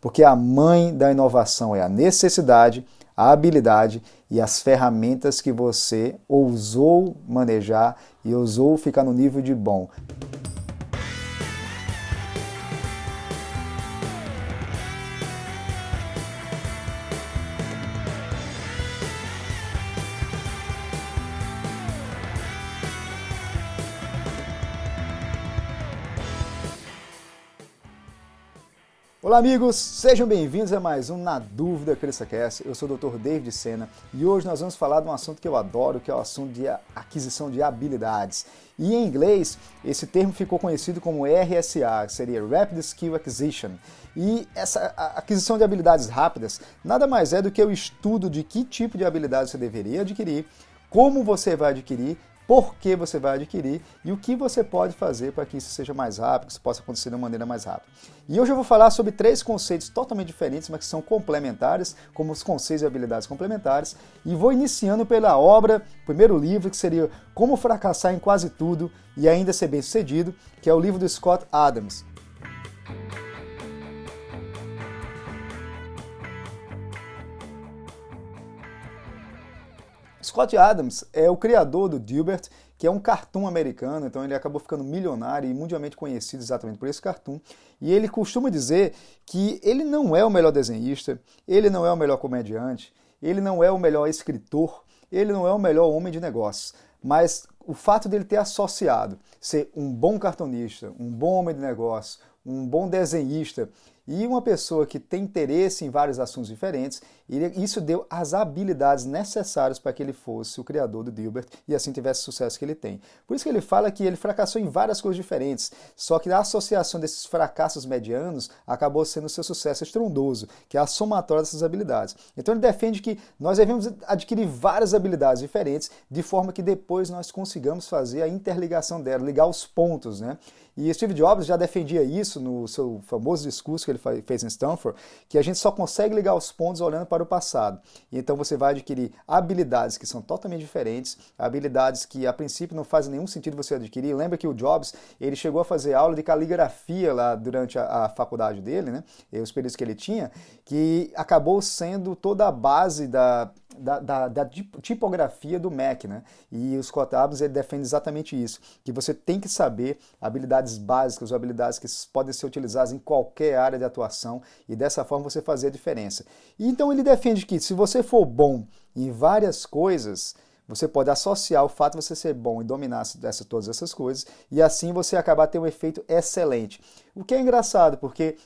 Porque a mãe da inovação é a necessidade, a habilidade e as ferramentas que você ousou manejar e ousou ficar no nível de bom. Olá amigos, sejam bem-vindos a mais um Na Dúvida CresçaCast. Eu sou o Dr. David Sena e hoje nós vamos falar de um assunto que eu adoro, que é o assunto de aquisição de habilidades. E em inglês, esse termo ficou conhecido como RSA, que seria Rapid Skill Acquisition. E essa aquisição de habilidades rápidas nada mais é do que o estudo de que tipo de habilidade você deveria adquirir, como você vai adquirir por que você vai adquirir e o que você pode fazer para que isso seja mais rápido, que isso possa acontecer de uma maneira mais rápida. E hoje eu vou falar sobre três conceitos totalmente diferentes, mas que são complementares, como os conceitos e habilidades complementares, e vou iniciando pela obra, primeiro livro, que seria Como Fracassar em Quase Tudo e Ainda Ser Bem-Sucedido, que é o livro do Scott Adams. Scott Adams é o criador do Dilbert, que é um cartoon americano, então ele acabou ficando milionário e mundialmente conhecido exatamente por esse cartoon. E ele costuma dizer que ele não é o melhor desenhista, ele não é o melhor comediante, ele não é o melhor escritor, ele não é o melhor homem de negócios, mas o fato dele ter associado ser um bom cartunista, um bom homem de negócios, um bom desenhista e uma pessoa que tem interesse em vários assuntos diferentes, isso deu as habilidades necessárias para que ele fosse o criador do Dilbert e assim tivesse o sucesso que ele tem. Por isso que ele fala que ele fracassou em várias coisas diferentes, só que a associação desses fracassos medianos acabou sendo seu sucesso estrondoso, que é a somatória dessas habilidades. Então ele defende que nós devemos adquirir várias habilidades diferentes, de forma que depois nós consigamos fazer a interligação dela, ligar os pontos, né? E Steve Jobs já defendia isso no seu famoso discurso que ele fez em Stanford, que a gente só consegue ligar os pontos olhando para o passado. E então você vai adquirir habilidades que são totalmente diferentes, habilidades que a princípio não fazem nenhum sentido você adquirir. Lembra que o Jobs, ele chegou a fazer aula de caligrafia lá durante a, a faculdade dele, né? E os períodos que ele tinha, que acabou sendo toda a base da da, da, da, tipografia do Mac, né? E o Scott Adams ele defende exatamente isso, que você tem que saber habilidades básicas ou habilidades que podem ser utilizadas em qualquer área de atuação e dessa forma você fazer a diferença. E então ele defende que se você for bom em várias coisas, você pode associar o fato de você ser bom e dominar essa, todas essas coisas e assim você acabar tendo um efeito excelente. O que é engraçado, porque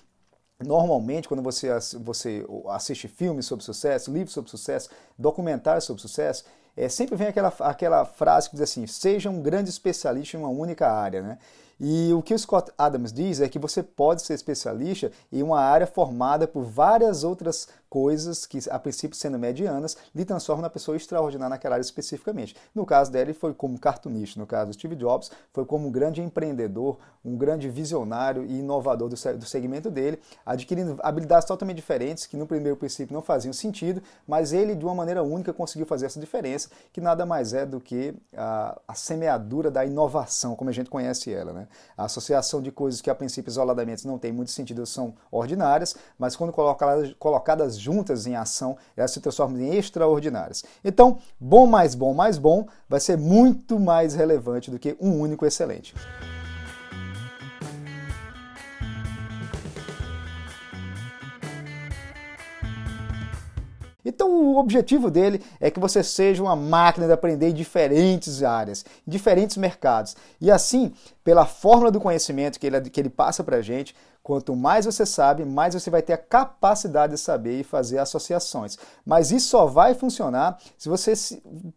Normalmente, quando você, você assiste filmes sobre sucesso, livros sobre sucesso, documentários sobre sucesso, é, sempre vem aquela, aquela frase que diz assim: seja um grande especialista em uma única área. Né? E o que o Scott Adams diz é que você pode ser especialista em uma área formada por várias outras coisas que, a princípio sendo medianas, lhe transformam na pessoa extraordinária naquela área especificamente. No caso dele, foi como cartunista. No caso do Steve Jobs, foi como um grande empreendedor, um grande visionário e inovador do, do segmento dele, adquirindo habilidades totalmente diferentes que no primeiro princípio não faziam sentido, mas ele, de uma maneira única, conseguiu fazer essa diferença, que nada mais é do que a, a semeadura da inovação, como a gente conhece ela. Né? A associação de coisas que a princípio isoladamente não tem muito sentido são ordinárias, mas quando colocadas, colocadas juntas em ação, elas se transformam em extraordinárias. Então, bom mais bom mais bom vai ser muito mais relevante do que um único excelente. Então, o objetivo dele é que você seja uma máquina de aprender em diferentes áreas, em diferentes mercados. E assim, pela fórmula do conhecimento que ele, que ele passa para a gente, Quanto mais você sabe, mais você vai ter a capacidade de saber e fazer associações. Mas isso só vai funcionar se você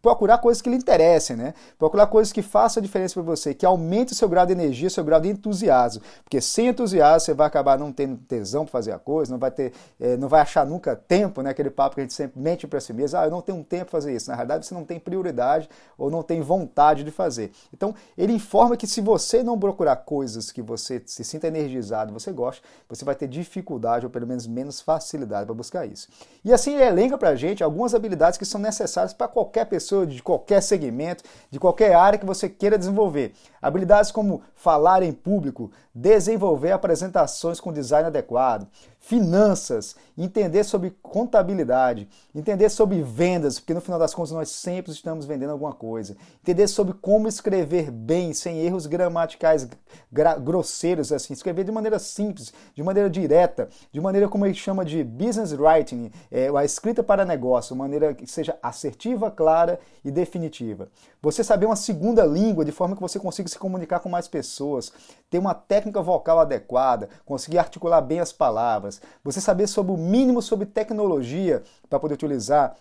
procurar coisas que lhe interessem, né? Procurar coisas que façam a diferença para você, que aumente o seu grau de energia, seu grau de entusiasmo. Porque sem entusiasmo você vai acabar não tendo tesão para fazer a coisa, não vai ter, é, não vai achar nunca tempo, né? Aquele papo que a gente sempre mente para si mesmo, ah, eu não tenho tempo para fazer isso. Na verdade, você não tem prioridade ou não tem vontade de fazer. Então, ele informa que se você não procurar coisas que você se sinta energizado, você gosta, você vai ter dificuldade ou pelo menos menos facilidade para buscar isso. E assim ele elenca para a gente algumas habilidades que são necessárias para qualquer pessoa, de qualquer segmento, de qualquer área que você queira desenvolver. Habilidades como falar em público, desenvolver apresentações com design adequado, finanças, entender sobre contabilidade, entender sobre vendas, porque no final das contas nós sempre estamos vendendo alguma coisa, entender sobre como escrever bem, sem erros gramaticais grosseiros, assim, escrever de maneira simples, de maneira direta, de maneira como ele chama de business writing, é, a escrita para negócio, maneira que seja assertiva, clara e definitiva. Você saber uma segunda língua de forma que você consiga se comunicar com mais pessoas, ter uma técnica vocal adequada, conseguir articular bem as palavras, você saber sobre o mínimo sobre tecnologia para poder utilizar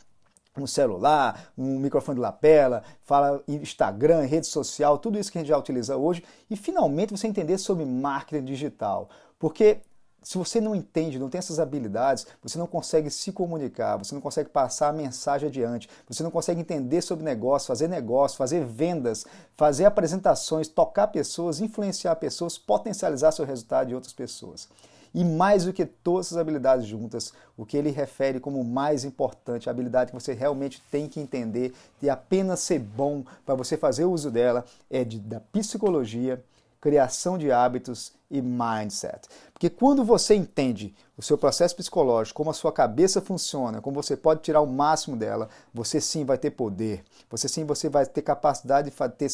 um celular, um microfone de lapela, fala Instagram, rede social, tudo isso que a gente já utiliza hoje, e finalmente você entender sobre marketing digital. Porque se você não entende, não tem essas habilidades, você não consegue se comunicar, você não consegue passar a mensagem adiante, você não consegue entender sobre negócio, fazer negócio, fazer vendas, fazer apresentações, tocar pessoas, influenciar pessoas, potencializar seu resultado de outras pessoas. E mais do que todas essas habilidades juntas, o que ele refere como mais importante, a habilidade que você realmente tem que entender e apenas ser bom para você fazer uso dela, é de, da psicologia, criação de hábitos e mindset. Porque quando você entende o seu processo psicológico, como a sua cabeça funciona, como você pode tirar o máximo dela, você sim vai ter poder. Você sim você vai ter capacidade de ter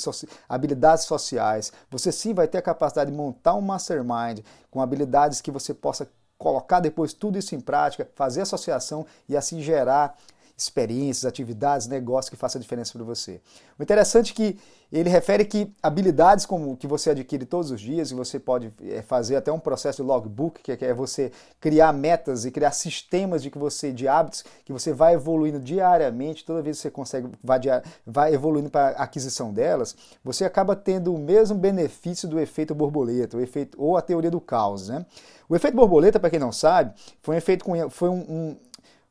habilidades sociais. Você sim vai ter a capacidade de montar um mastermind com habilidades que você possa colocar depois tudo isso em prática, fazer associação e assim gerar experiências, atividades, negócios que façam diferença para você. O interessante é que ele refere que habilidades como que você adquire todos os dias, e você pode é, fazer até um processo de logbook, que é você criar metas e criar sistemas de que você de hábitos que você vai evoluindo diariamente, toda vez que você consegue vai, vai evoluindo para aquisição delas, você acaba tendo o mesmo benefício do efeito borboleta, o efeito ou a teoria do caos, né? O efeito borboleta, para quem não sabe, foi um efeito foi um, um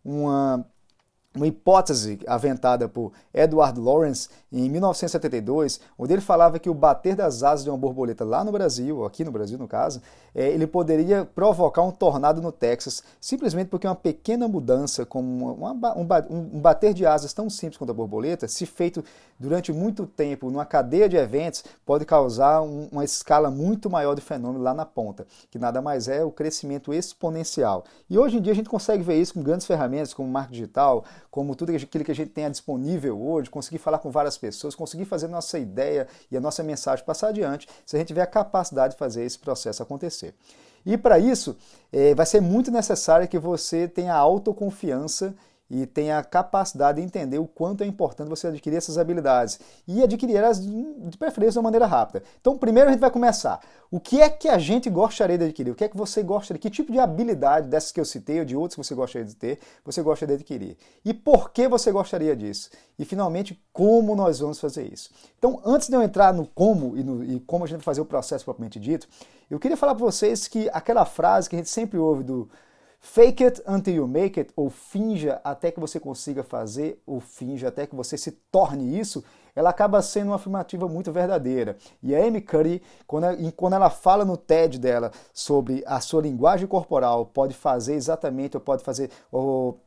uma uma hipótese aventada por Edward Lawrence em 1972, onde ele falava que o bater das asas de uma borboleta lá no Brasil, aqui no Brasil no caso, é, ele poderia provocar um tornado no Texas, simplesmente porque uma pequena mudança, como uma, um, um bater de asas tão simples quanto a borboleta, se feito durante muito tempo numa cadeia de eventos, pode causar um, uma escala muito maior de fenômeno lá na ponta, que nada mais é o crescimento exponencial. E hoje em dia a gente consegue ver isso com grandes ferramentas como marketing digital, como tudo aquilo que a gente tem disponível hoje, conseguir falar com várias pessoas, conseguir fazer nossa ideia e a nossa mensagem passar adiante, se a gente tiver a capacidade de fazer esse processo acontecer. E para isso, é, vai ser muito necessário que você tenha autoconfiança e tenha a capacidade de entender o quanto é importante você adquirir essas habilidades e adquirir elas de preferência de uma maneira rápida. Então, primeiro a gente vai começar. O que é que a gente gostaria de adquirir? O que é que você gostaria? Que tipo de habilidade dessas que eu citei ou de outras que você gostaria de ter, você gostaria de adquirir? E por que você gostaria disso? E finalmente, como nós vamos fazer isso? Então, antes de eu entrar no como e, no, e como a gente vai fazer o processo propriamente dito, eu queria falar para vocês que aquela frase que a gente sempre ouve do Fake it until you make it, ou finja até que você consiga fazer, ou finja até que você se torne isso, ela acaba sendo uma afirmativa muito verdadeira. E a Amy Curry, quando ela, fala no TED dela sobre a sua linguagem corporal, pode fazer exatamente, ou pode fazer, ou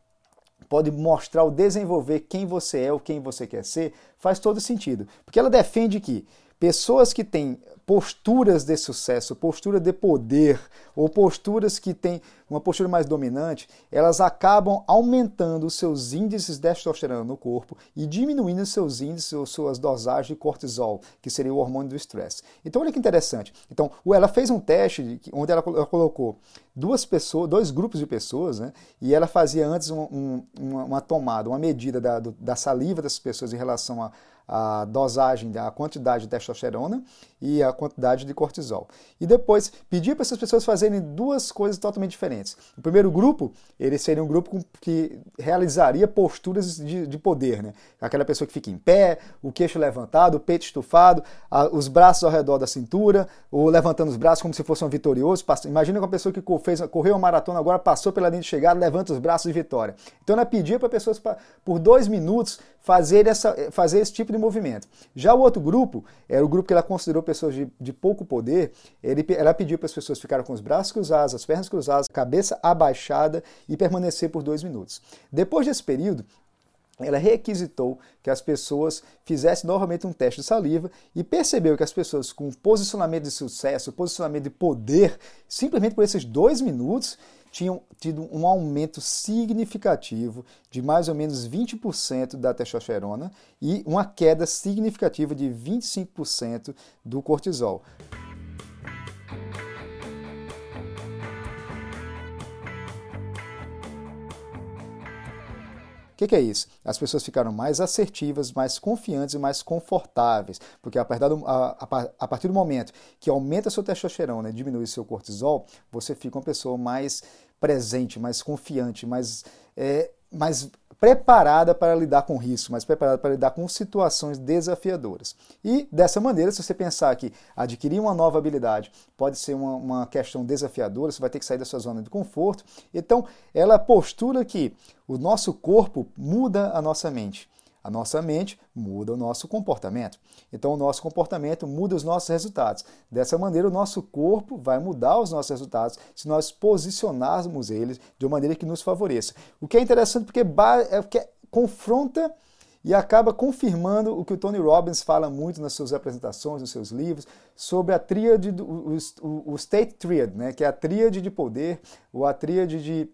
pode mostrar ou desenvolver quem você é ou quem você quer ser, faz todo sentido. Porque ela defende que pessoas que têm posturas de sucesso, postura de poder ou posturas que têm uma postura mais dominante, elas acabam aumentando os seus índices de testosterona no corpo e diminuindo seus índices ou suas dosagens de cortisol, que seria o hormônio do estresse. Então olha que interessante. Então, ela fez um teste onde ela colocou duas pessoas, dois grupos de pessoas, né? E ela fazia antes um, um, uma, uma, tomada, uma medida da, da saliva dessas pessoas em relação a dosagem, a quantidade de testosterona e a quantidade de cortisol. E depois pedir para essas pessoas fazerem duas coisas totalmente diferentes. O primeiro grupo, ele seria um grupo que realizaria posturas de, de poder, né? Aquela pessoa que fica em pé, o queixo levantado, o peito estufado, a, os braços ao redor da cintura, ou levantando os braços como se fosse um vitorioso. Imagina uma pessoa que fez, correu uma maratona, agora passou pela linha de chegada, levanta os braços de vitória. Então ela pedia para pessoas pra, por dois minutos fazer, essa, fazer esse tipo de movimento. Já o outro grupo, era o grupo que ela considerou pessoas de, de pouco poder, ele, ela pediu para as pessoas ficarem com os braços cruzados, as pernas cruzadas, cabeça abaixada e permanecer por dois minutos. Depois desse período, ela requisitou que as pessoas fizessem novamente um teste de saliva e percebeu que as pessoas com posicionamento de sucesso, posicionamento de poder, simplesmente por esses dois minutos, tinham tido um aumento significativo de mais ou menos 20% da testosterona e uma queda significativa de 25% do cortisol. Que, que, é isso? As pessoas ficaram mais assertivas, mais confiantes e mais confortáveis, porque a partir do, momento que aumenta sua testosterona e diminui seu cortisol, você fica uma pessoa mais presente, mais confiante, mais, é, mais preparada para lidar com risco, mais preparada para lidar com situações desafiadoras. E dessa maneira, se você pensar que adquirir uma nova habilidade pode ser uma, uma questão desafiadora, você vai ter que sair da sua zona de conforto. Então, ela postura que o nosso corpo muda a nossa mente. A nossa mente muda o nosso comportamento. Então, o nosso comportamento muda os nossos resultados. Dessa maneira, o nosso corpo vai mudar os nossos resultados se nós posicionarmos eles de uma maneira que nos favoreça. O que é interessante porque, é porque confronta e acaba confirmando o que o Tony Robbins fala muito nas suas apresentações, nos seus livros, sobre a tríade, do, o, o, o State Triad, né, que é a tríade de poder, ou a tríade de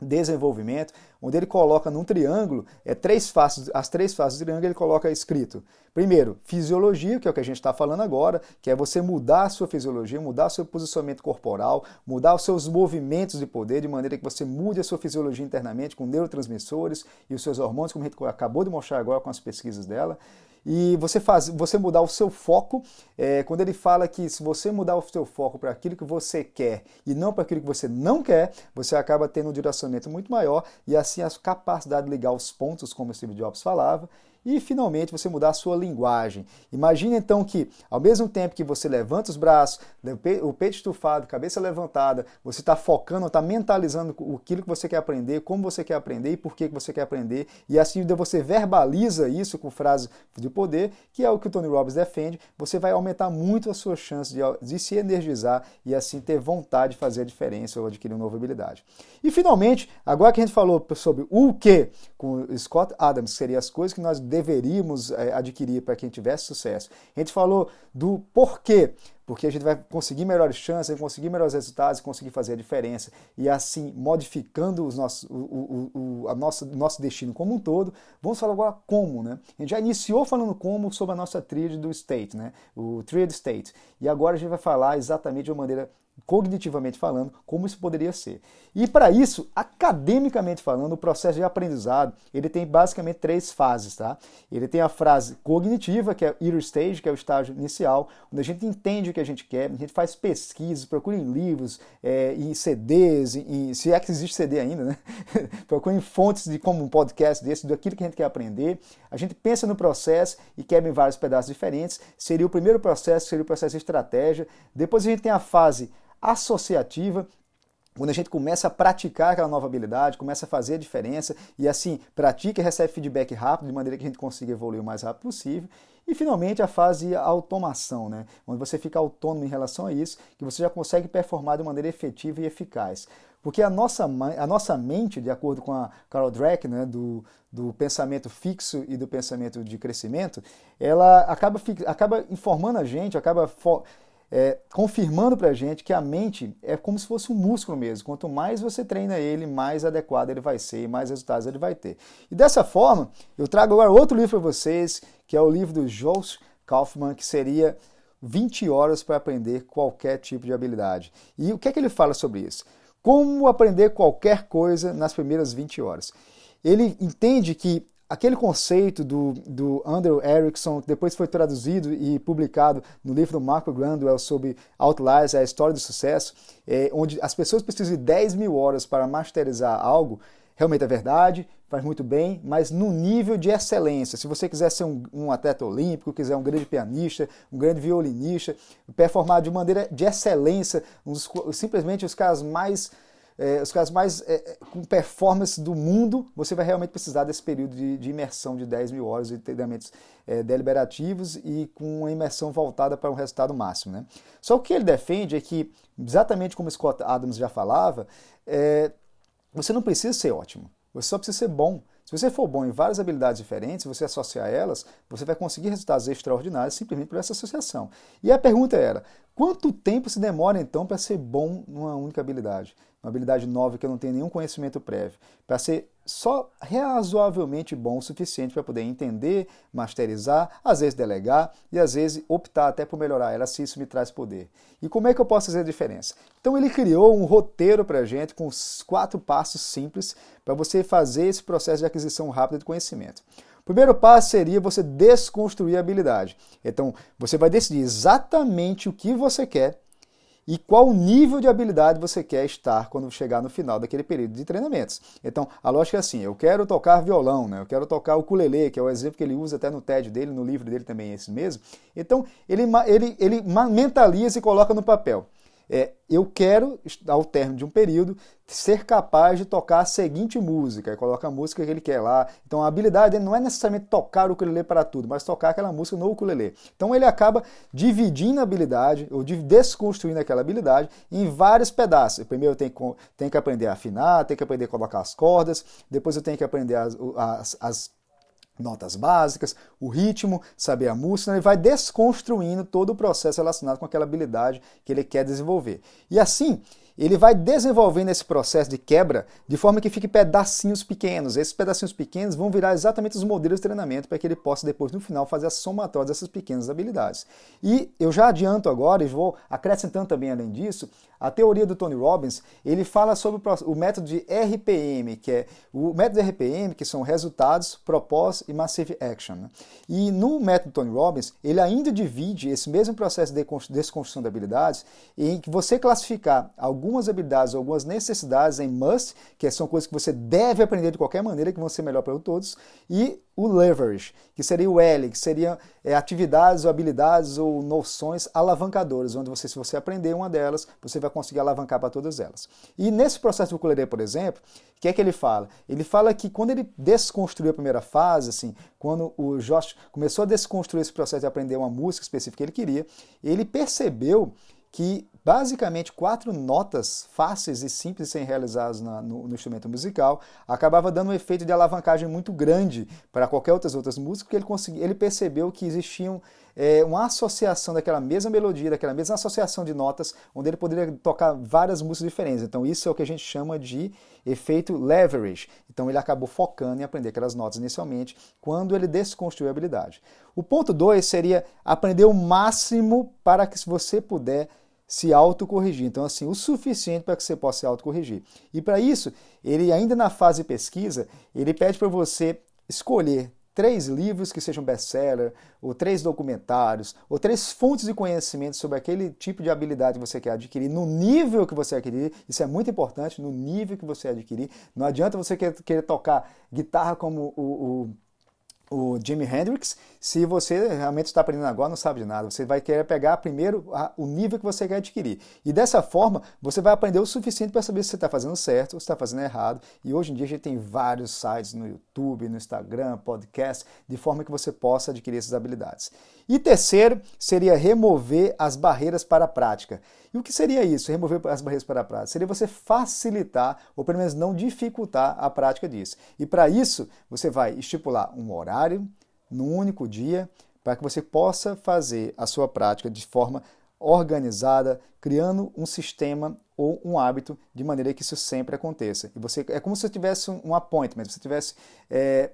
desenvolvimento, onde ele coloca num triângulo, é três faces, as três faces do triângulo ele coloca escrito. Primeiro, fisiologia, que é o que a gente está falando agora, que é você mudar a sua fisiologia, mudar o seu posicionamento corporal, mudar os seus movimentos de poder, de maneira que você mude a sua fisiologia internamente com neurotransmissores e os seus hormônios, como a gente acabou de mostrar agora com as pesquisas dela e você faz, você mudar o seu foco, é, quando ele fala que se você mudar o seu foco para aquilo que você quer e não para aquilo que você não quer, você acaba tendo um direcionamento muito maior e assim a capacidade de ligar os pontos, como o Steve Jobs falava, e finalmente você mudar a sua linguagem. Imagine então que, ao mesmo tempo que você levanta os braços, o peito estufado, cabeça levantada, você está focando, está mentalizando aquilo que você quer aprender, como você quer aprender e por que você quer aprender, e assim você verbaliza isso com frases de poder, que é o que o Tony Robbins defende, você vai aumentar muito a sua chance de, de se energizar e assim ter vontade de fazer a diferença ou adquirir uma nova habilidade. E finalmente, agora que a gente falou sobre o que com Scott Adams, que seriam as coisas que nós deveríamos é, adquirir para quem tivesse sucesso. A gente falou do porquê, porque a gente vai conseguir melhores chances, conseguir melhores resultados, conseguir fazer a diferença e assim modificando os nossos, o, o, o a nossa, nosso destino como um todo. Vamos falar agora como, né? A gente já iniciou falando como sobre a nossa tríade do state, né? O triad state. E agora a gente vai falar exatamente de uma maneira cognitivamente falando, como isso poderia ser. E para isso, academicamente falando, o processo de aprendizado, ele tem basicamente três fases, tá? Ele tem a fase cognitiva, que é o stage, que é o estágio inicial, onde a gente entende o que a gente quer, a gente faz pesquisas, procura em livros, é, em CDs, em, se é que existe CD ainda, né? procura em fontes de como um podcast desse, daquilo que a gente quer aprender. A gente pensa no processo e quebra em vários pedaços diferentes. Seria o primeiro processo, seria o processo de estratégia. Depois a gente tem a fase associativa, quando a gente começa a praticar aquela nova habilidade, começa a fazer a diferença e assim pratica e recebe feedback rápido, de maneira que a gente consiga evoluir o mais rápido possível. E finalmente a fase automação, né? onde você fica autônomo em relação a isso, que você já consegue performar de maneira efetiva e eficaz. Porque a nossa, a nossa mente, de acordo com a Carol Dweck, né, do, do pensamento fixo e do pensamento de crescimento, ela acaba, acaba informando a gente, acaba é, confirmando para a gente que a mente é como se fosse um músculo mesmo. Quanto mais você treina ele, mais adequado ele vai ser e mais resultados ele vai ter. E dessa forma, eu trago agora outro livro para vocês, que é o livro do Josh Kaufman, que seria 20 horas para aprender qualquer tipo de habilidade. E o que é que ele fala sobre isso? Como aprender qualquer coisa nas primeiras 20 horas. Ele entende que aquele conceito do, do Andrew Erickson, que depois foi traduzido e publicado no livro do Marco Granduel sobre Outliers, a história do sucesso, é, onde as pessoas precisam de 10 mil horas para masterizar algo, realmente é verdade, faz muito bem, mas no nível de excelência. Se você quiser ser um, um atleta olímpico, quiser um grande pianista, um grande violinista, performar de maneira de excelência, uns, simplesmente os caras mais é, os caras mais é, é, com performance do mundo, você vai realmente precisar desse período de, de imersão de 10 mil horas de treinamentos é, deliberativos e com uma imersão voltada para um resultado máximo. Né? Só o que ele defende é que, exatamente como Scott Adams já falava, é, você não precisa ser ótimo, você só precisa ser bom. Se você for bom em várias habilidades diferentes, você associar elas, você vai conseguir resultados extraordinários simplesmente por essa associação. E a pergunta era: quanto tempo se demora então para ser bom numa única habilidade? Uma habilidade nova que eu não tenho nenhum conhecimento prévio, para ser só razoavelmente bom o suficiente para poder entender, masterizar, às vezes delegar e às vezes optar até por melhorar ela se isso me traz poder. E como é que eu posso fazer a diferença? Então ele criou um roteiro para a gente com quatro passos simples para você fazer esse processo de aquisição rápida de conhecimento. O primeiro passo seria você desconstruir a habilidade. Então, você vai decidir exatamente o que você quer e qual nível de habilidade você quer estar quando chegar no final daquele período de treinamentos. Então, a lógica é assim: eu quero tocar violão, né? eu quero tocar o ukulele, que é o exemplo que ele usa até no TED dele, no livro dele também é esse mesmo. Então, ele, ele, ele mentaliza e coloca no papel é, eu quero, ao término de um período, ser capaz de tocar a seguinte música, coloca a música que ele quer lá. Então a habilidade dele não é necessariamente tocar o ukulele para tudo, mas tocar aquela música no ukulele. Então ele acaba dividindo a habilidade, ou desconstruindo aquela habilidade em vários pedaços. Primeiro eu tenho, tenho que aprender a afinar, tenho que aprender a colocar as cordas, depois eu tenho que aprender as, as, as notas básicas, o ritmo, saber a música, ele vai desconstruindo todo o processo relacionado com aquela habilidade que ele quer desenvolver. E assim, ele vai desenvolvendo esse processo de quebra de forma que fique pedacinhos pequenos. Esses pedacinhos pequenos vão virar exatamente os modelos de treinamento para que ele possa depois, no final, fazer a somatória dessas pequenas habilidades. E eu já adianto agora, e vou acrescentando também além disso, a teoria do Tony Robbins, ele fala sobre o método de RPM, que é o método de RPM, que são resultados, propósito e massive action. Né? E no método Tony Robbins, ele ainda divide esse mesmo processo de desconstrução de habilidades em que você classificar algumas habilidades, algumas necessidades em must, que são coisas que você deve aprender de qualquer maneira, que vão ser melhor para todos, e o leverage, que seria o L, que seriam é, atividades ou habilidades ou noções alavancadoras, onde você, se você aprender uma delas, você vai conseguir alavancar para todas elas. E nesse processo do ukulele, por exemplo, o que é que ele fala? Ele fala que quando ele desconstruiu a primeira fase, assim, quando o Josh começou a desconstruir esse processo de aprender uma música específica que ele queria, ele percebeu que basicamente quatro notas fáceis e simples de serem realizadas na, no, no, instrumento musical acabava dando um efeito de alavancagem muito grande para qualquer outras outras músicas, porque ele, consegui, ele percebeu que existiam é, uma associação daquela mesma melodia, daquela mesma associação de notas, onde ele poderia tocar várias músicas diferentes. Então isso é o que a gente chama de efeito leverage. Então ele acabou focando em aprender aquelas notas inicialmente, quando ele desconstruiu a habilidade. O ponto 2 seria aprender o máximo para que se você puder se autocorrigir. Então, assim, o suficiente para que você possa se autocorrigir. E para isso, ele ainda na fase pesquisa, ele pede para você escolher três livros que sejam best-seller, ou três documentários, ou três fontes de conhecimento sobre aquele tipo de habilidade que você quer adquirir, no nível que você adquirir. Isso é muito importante, no nível que você adquirir. Não adianta você querer tocar guitarra como o, o o Jimi Hendrix, se você realmente está aprendendo agora, não sabe de nada. Você vai querer pegar primeiro a, o nível que você quer adquirir. E dessa forma, você vai aprender o suficiente para saber se você está fazendo certo ou se está fazendo errado. E hoje em dia a gente tem vários sites no YouTube, no Instagram, podcast, de forma que você possa adquirir essas habilidades. E terceiro seria remover as barreiras para a prática. E o que seria isso, remover as barreiras para a prática? Seria você facilitar, ou pelo menos não dificultar a prática disso. E para isso, você vai estipular um horário, num único dia, para que você possa fazer a sua prática de forma organizada, criando um sistema ou um hábito de maneira que isso sempre aconteça. E você é como se você tivesse um appointment, você tivesse é,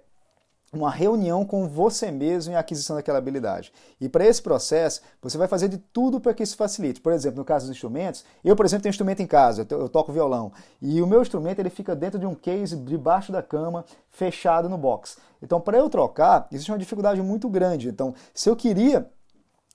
uma reunião com você mesmo em aquisição daquela habilidade. E para esse processo, você vai fazer de tudo para que isso facilite. Por exemplo, no caso dos instrumentos, eu, por exemplo, tenho um instrumento em casa, eu toco violão, e o meu instrumento ele fica dentro de um case debaixo da cama, fechado no box. Então, para eu trocar, existe uma dificuldade muito grande. Então, se eu queria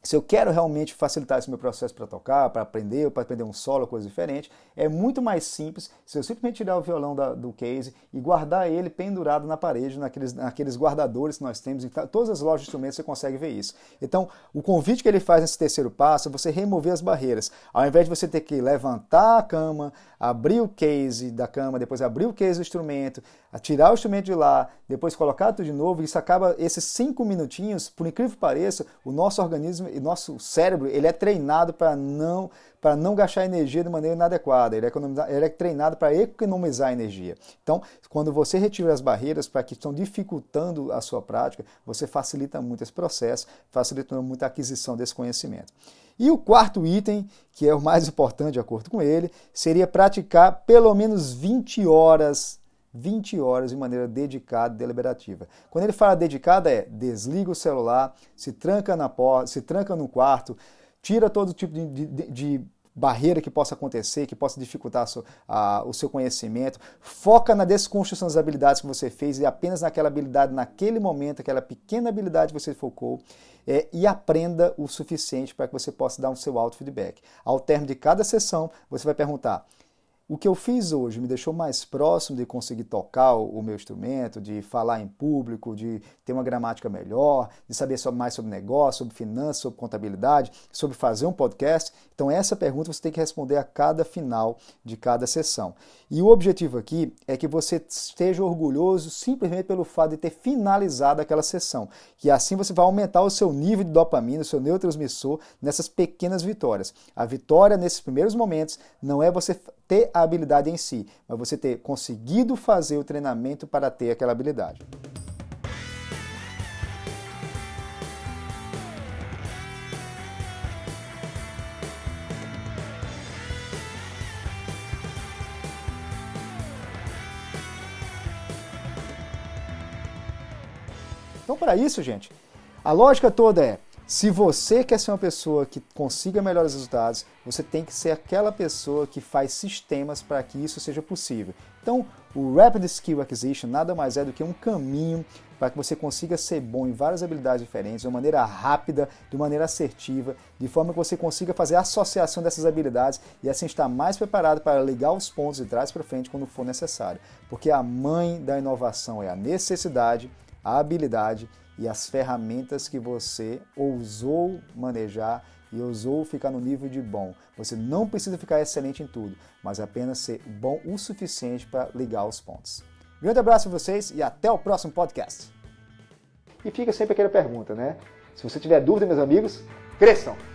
se eu quero realmente facilitar esse meu processo para tocar, para aprender, para aprender um solo, coisa diferente, é muito mais simples se eu simplesmente tirar o violão da, do case e guardar ele pendurado na parede, naqueles, naqueles guardadores que nós temos. Em todas as lojas de instrumentos você consegue ver isso. Então, o convite que ele faz nesse terceiro passo é você remover as barreiras. Ao invés de você ter que levantar a cama, abrir o case da cama, depois abrir o case do instrumento, tirar o instrumento de lá, depois colocar tudo de novo, isso acaba, esses cinco minutinhos, por incrível que pareça, o nosso organismo e nosso cérebro ele é treinado para não para não gastar energia de maneira inadequada, ele é, ele é treinado para economizar energia. Então, quando você retira as barreiras para que estão dificultando a sua prática, você facilita muito esse processo, facilita muito a aquisição desse conhecimento. E o quarto item, que é o mais importante de acordo com ele, seria praticar pelo menos 20 horas 20 horas de maneira dedicada e deliberativa. Quando ele fala dedicada é desliga o celular, se tranca na porta, se tranca no quarto, tira todo tipo de, de, de barreira que possa acontecer, que possa dificultar o seu conhecimento. Foca na desconstrução das habilidades que você fez e apenas naquela habilidade, naquele momento, aquela pequena habilidade que você focou. É, e aprenda o suficiente para que você possa dar o seu auto-feedback. Ao término de cada sessão, você vai perguntar: o que eu fiz hoje me deixou mais próximo de conseguir tocar o meu instrumento, de falar em público, de ter uma gramática melhor, de saber mais sobre negócio, sobre finanças, sobre contabilidade, sobre fazer um podcast. Então, essa pergunta você tem que responder a cada final de cada sessão. E o objetivo aqui é que você esteja orgulhoso simplesmente pelo fato de ter finalizado aquela sessão, que assim você vai aumentar o seu nível de dopamina, o seu neurotransmissor nessas pequenas vitórias. A vitória nesses primeiros momentos não é você ter a habilidade em si, mas você ter conseguido fazer o treinamento para ter aquela habilidade. Então, para isso, gente, a lógica toda é se você quer ser uma pessoa que consiga melhores resultados, você tem que ser aquela pessoa que faz sistemas para que isso seja possível. Então, o Rapid Skill Acquisition nada mais é do que um caminho para que você consiga ser bom em várias habilidades diferentes, de uma maneira rápida, de maneira assertiva, de forma que você consiga fazer a associação dessas habilidades e assim estar mais preparado para ligar os pontos de trás para frente quando for necessário. Porque a mãe da inovação é a necessidade, a habilidade e as ferramentas que você ousou manejar e ousou ficar no nível de bom. Você não precisa ficar excelente em tudo, mas apenas ser bom o suficiente para ligar os pontos. Grande abraço para vocês e até o próximo podcast. E fica sempre aquela pergunta, né? Se você tiver dúvida, meus amigos, cresçam!